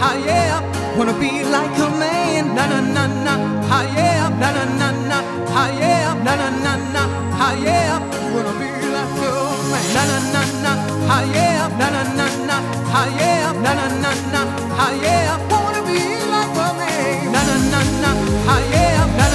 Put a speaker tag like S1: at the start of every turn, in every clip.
S1: Ha! yeah, wanna be like a man, na na na na, ha! yeah, na na na na, ha! yeah, na na na na, ha! yeah, wanna be like a man, na na na na, ha! yeah, na na na na, ha! yeah, na na na na, ha! yeah, wanna be like a man, na na na na,
S2: ha!
S3: yeah.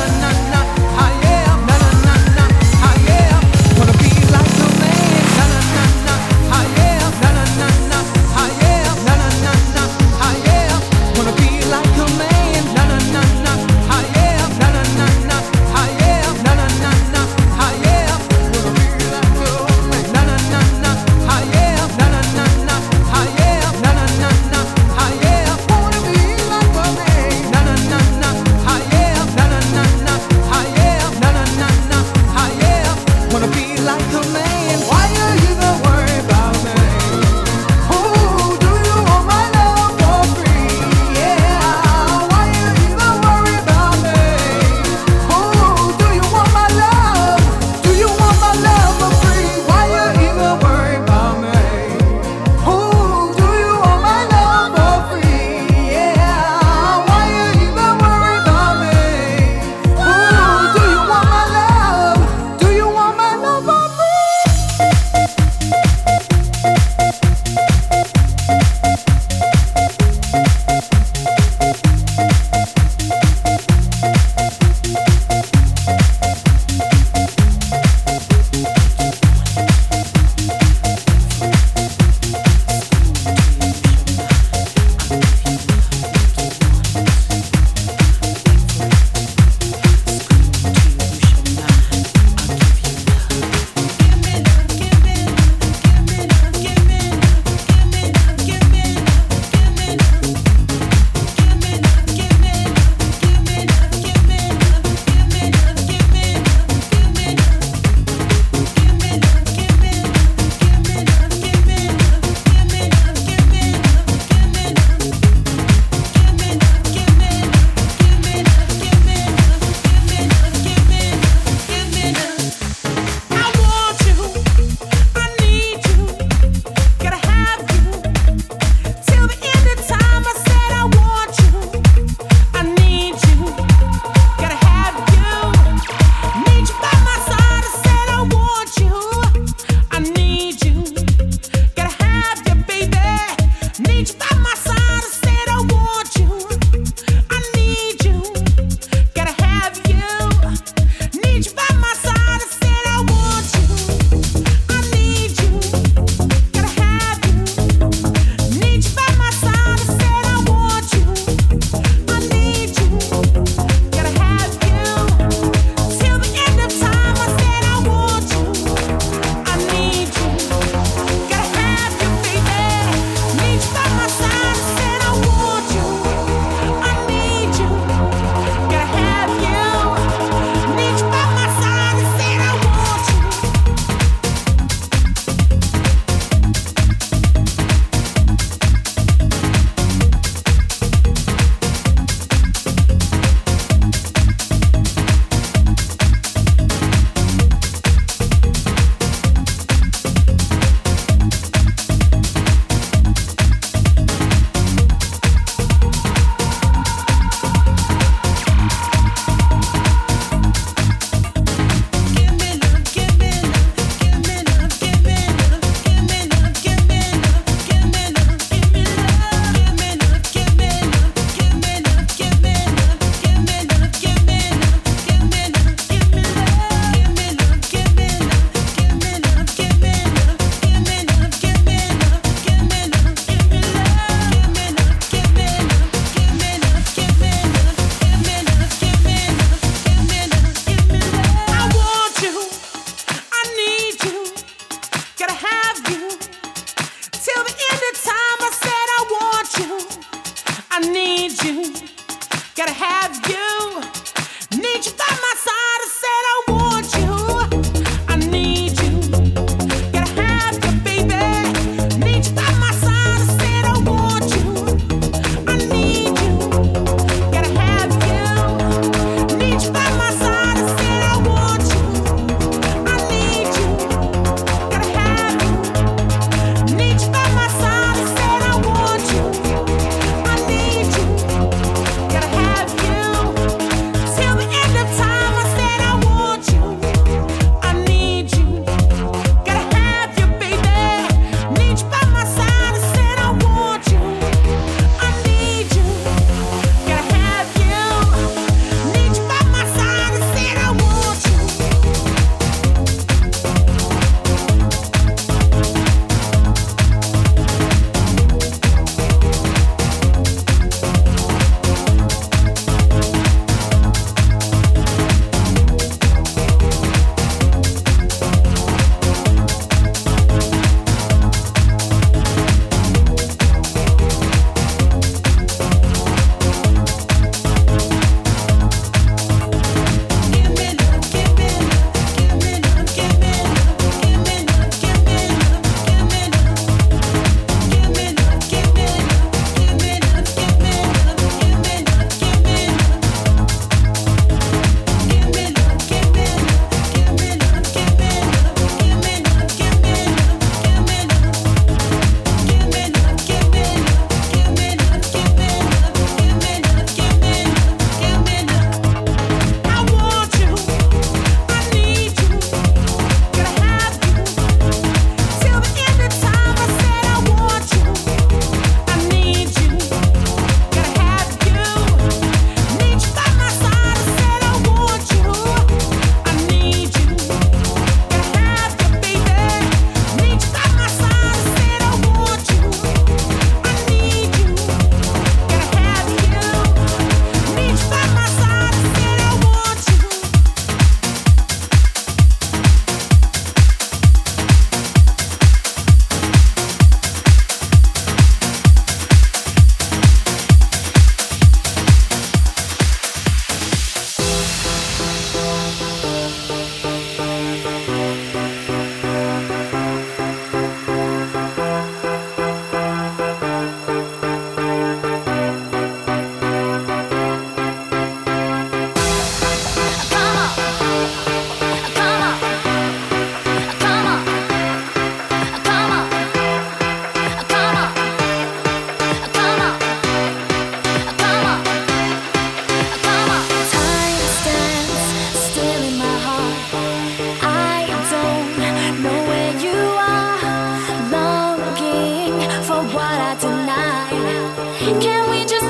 S4: Can we just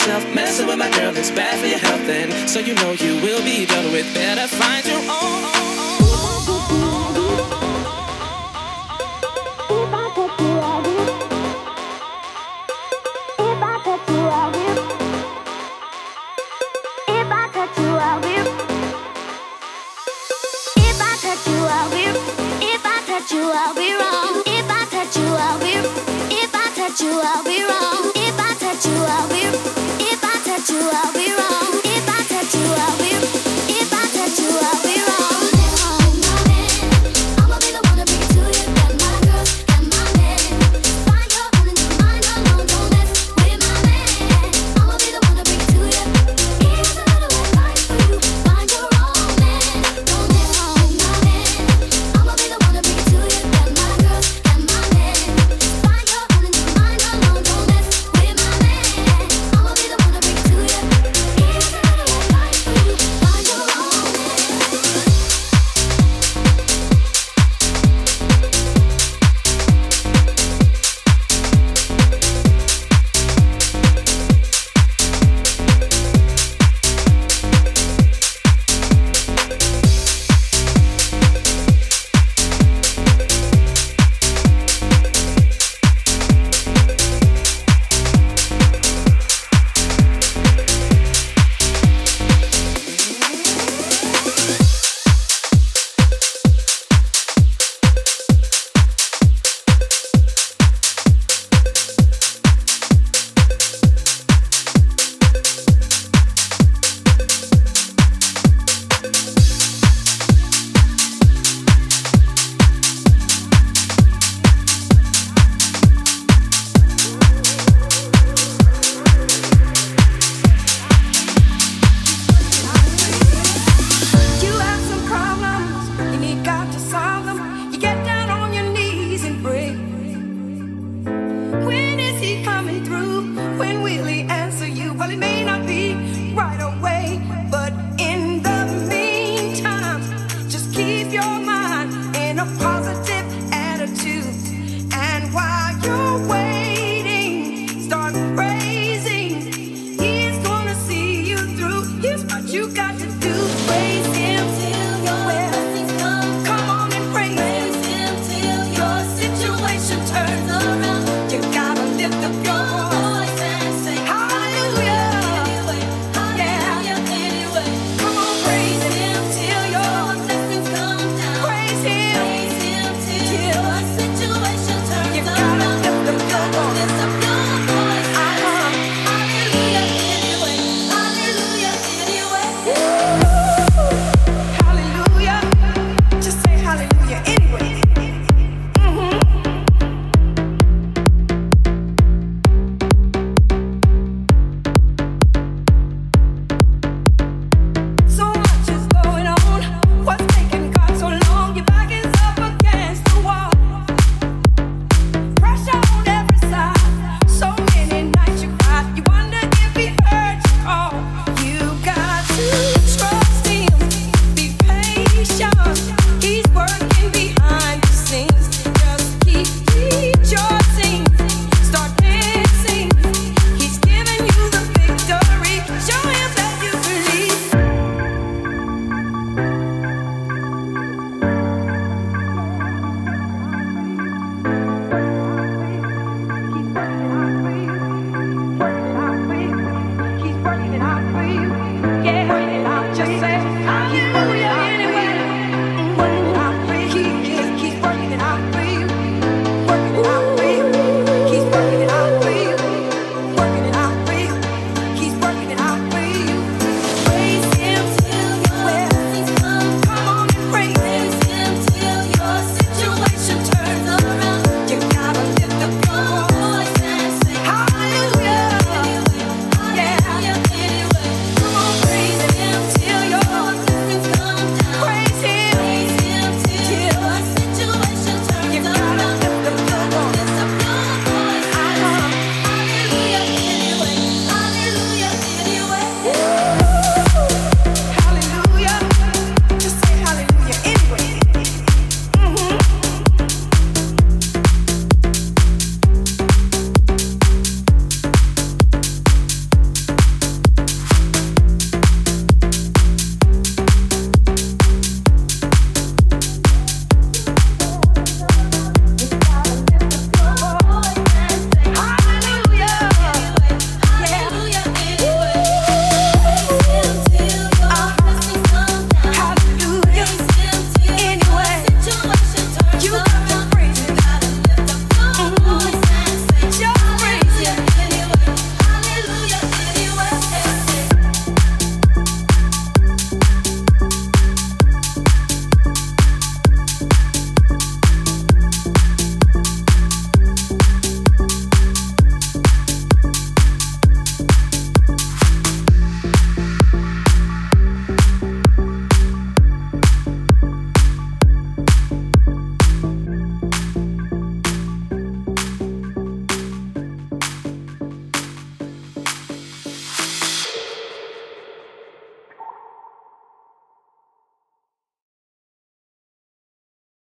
S4: yourself. Messing with my girl is bad for your health, and so you know you will be done with. Better find your own.
S2: If I touch you, I'll be wrong. If I catch you out wef I touch you, I'll be. Wrong. If I touch you, out we touch you I'll be wrong. You, I'll